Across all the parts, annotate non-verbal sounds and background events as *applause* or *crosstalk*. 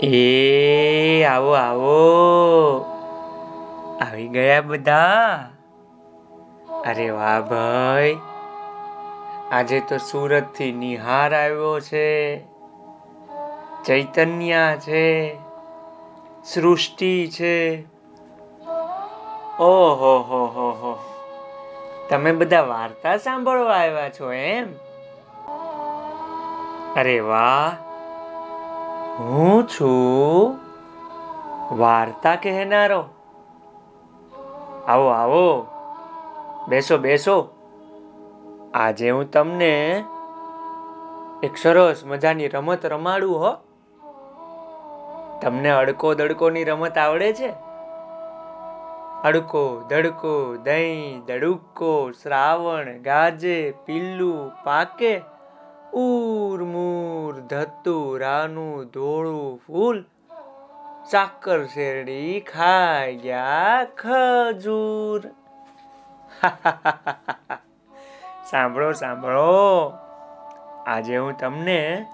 એ, આવો આવો. આવી ગયા બધા? અરે વાહ ભાઈ. આજે તો સુરતથી નિહાર આવ્યો છે. ચૈતન્યા છે. સૃષ્ટિ છે. ઓહો, હો હો હો. તમે બધા વાર્તા સાંભળવા આવ્યા છો એમ? અરે વાહ. હું છું વાર્તા કહેનારો. આવો આવો. બેસો બેસો. આજે હું તમને એક સરસ મજાની રમત રમાડું હો. તમને અડકો દડકોની રમત આવડે છે? અડકો, દડકો, દહીં, દડુક્કો, શ્રાવણ, ગાજે પીલું પાકે. ઉર, મૂર ધતું રાનું ધોળું ફૂલ ચાકર શેરડી, ખાઈ ગયા ખજૂર. *laughs* સાંભળો સાંભળો. આજે હું તમને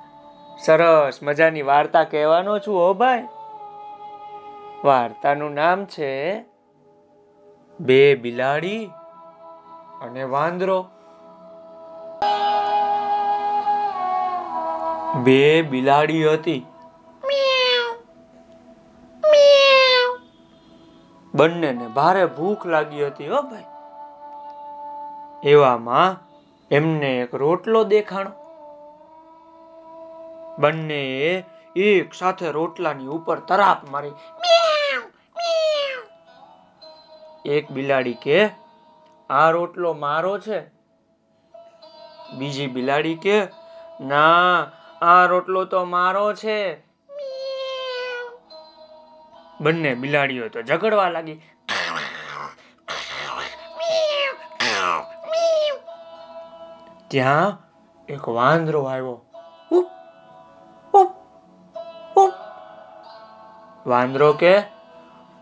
સરસ મજાની વાર્તા કહેવાનો છું, હો ભાઈ. વાર્તાનું નામ છે બે બિલાડી અને વાંદરો. બે બિલાડી હતી. બંનેને ભારે ભૂખ લાગી હતી હો ભાઈ. એવામાં એમને એક રોટલો દેખાણો. બંને એક સાથે રોટલાની ઉપર તરાપ મારી. એક બિલાડી કે આ રોટલો મારો છે. બીજી બિલાડી કે ના આ રોટલો તો મારો છે. બંને બિલાડીઓ તો ઝઘડવા લાગી. ત્યાં એક વાંદરો આવ્યો. વાંદરો કે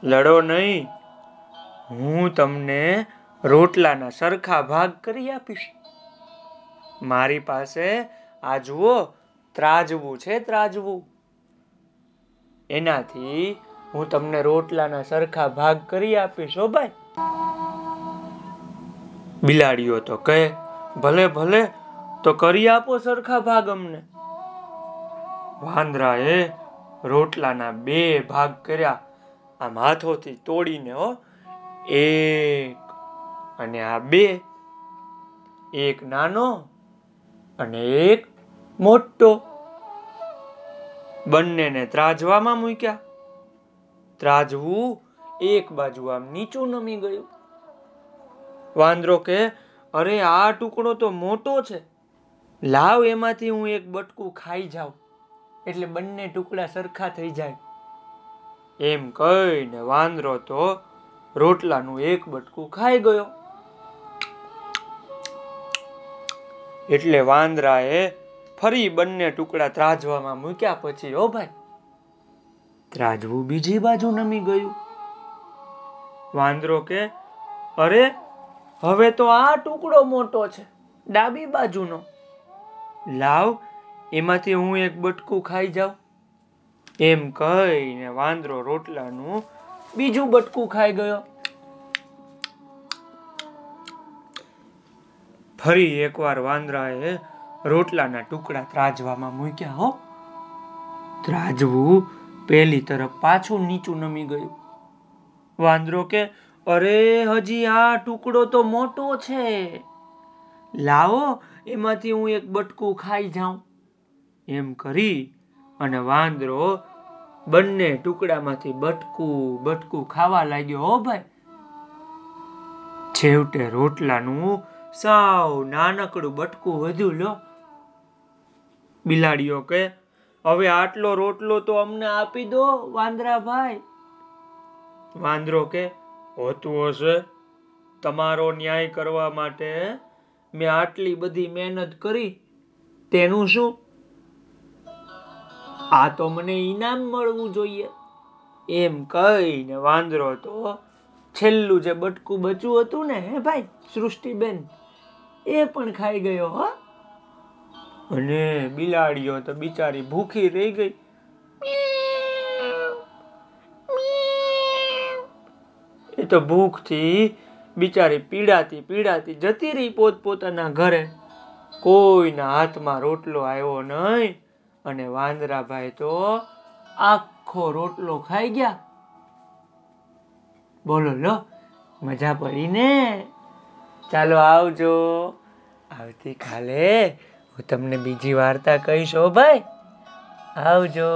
લડો નહીં. હું તમને રોટલાના સરખા ભાગ કરી આપીશ. મારી પાસે આ જુઓ ત્રાજવું છે ત્રાજવું. એનાથી હું તમને રોટલાના સરખા ભાગ કરી આપીશ, હો ભાઈ. બિલાડીઓ તો કહે, ભલે ભલે, તો કરી આપો સરખા ભાગ અમને. વાંદરાએ રોટલાના બે ભાગ કર્યા. આમ હાથોથી તોડીને, હો, એક અને આ બે. એક નાનો અને એક મોટો. બંનેને ત્રાજવામાં મૂક્યા. ત્રાજવું એક બાજુ આમ નીચું નમી ગયું. વાંદરો કે, અરે, આ ટુકડો તો મોટો છે. લાવ એમાંથી હું એક બટકું ખાઈ જાઉં. એટલે બંને ટુકડા સરખા થઈ જાય. એમ કહીને વાંદરો તો રોટલાનું એક બટકું ખાઈ ગયો. એટલે વાંદરાએ ફરી બંને ટુકડા ત્રાજવામાં મૂક્યા પછી, ઓ ભાઈ, ત્રાજવું બીજી બાજુ નમી ગયું. વાંદરો કે, અરે, હવે તો આ ટુકડો મોટો છે, ડાબી બાજુનો. લાવ, એમાંથી હું એક બટકું ખાઈ જાઉં. એમ કહીને વાંદરો રોટલાનું બીજું બટકું ખાઈ ગયો. ફરી એકવાર વાંદરાએ રોટલાના ટુકડા ત્રાજવામાં મૂક્યા, હો. ત્રાજવું પેલી તરફ પાછું નીચું નમી ગયું. વાંદરો કે, અરે, હજી આ ટુકડો તો મોટો છે. લાવો, એમાંથી હું એક બટકું ખાઈ જાઉં. એમ કરી અને વાંદરો બંને ટુકડામાંથી બટકું બટકું ખાવા લાગ્યો, હો ભાઈ. છેવટે રોટલાનું સાવ નાનકડું બટકું વધુ લો. બિલાડીઓ કે, હવે આટલો રોટલો તો અમને આપી દો વાંદરા ભાઈ વાંદરો કે, હોતું હશે. તમારો ન્યાય કરવા માટે મેં આટલી બધી મહેનત કરી. તેનું શું? આ તો મને ઈનામ મળવું જોઈએ. એમ કહીને વાંદરો તો છેલ્લું જે બટકું બચ્યું હતું ને, હે ભાઈ, સૃષ્ટિબેન, એ પણ ખાઈ ગયો, હો. અને બિલાડીઓ તો બિચારી ભૂખી રહી ગઈ. એ તો ભૂખથી, બિચારી પીડાતી પીડાતી જતી રહી પોત પોતાના ઘરે. કોઈના હાથમાં રોટલો આવ્યો નહીં અને વાંદરાભાઈ તો આખો રોટલો ખાઈ ગયા. બોલો, લો, મજા પડી ને ચાલો આવજો. આવતીકાલે હું તમને બીજી વાર્તા કહીશ. ભાઈ આવજો.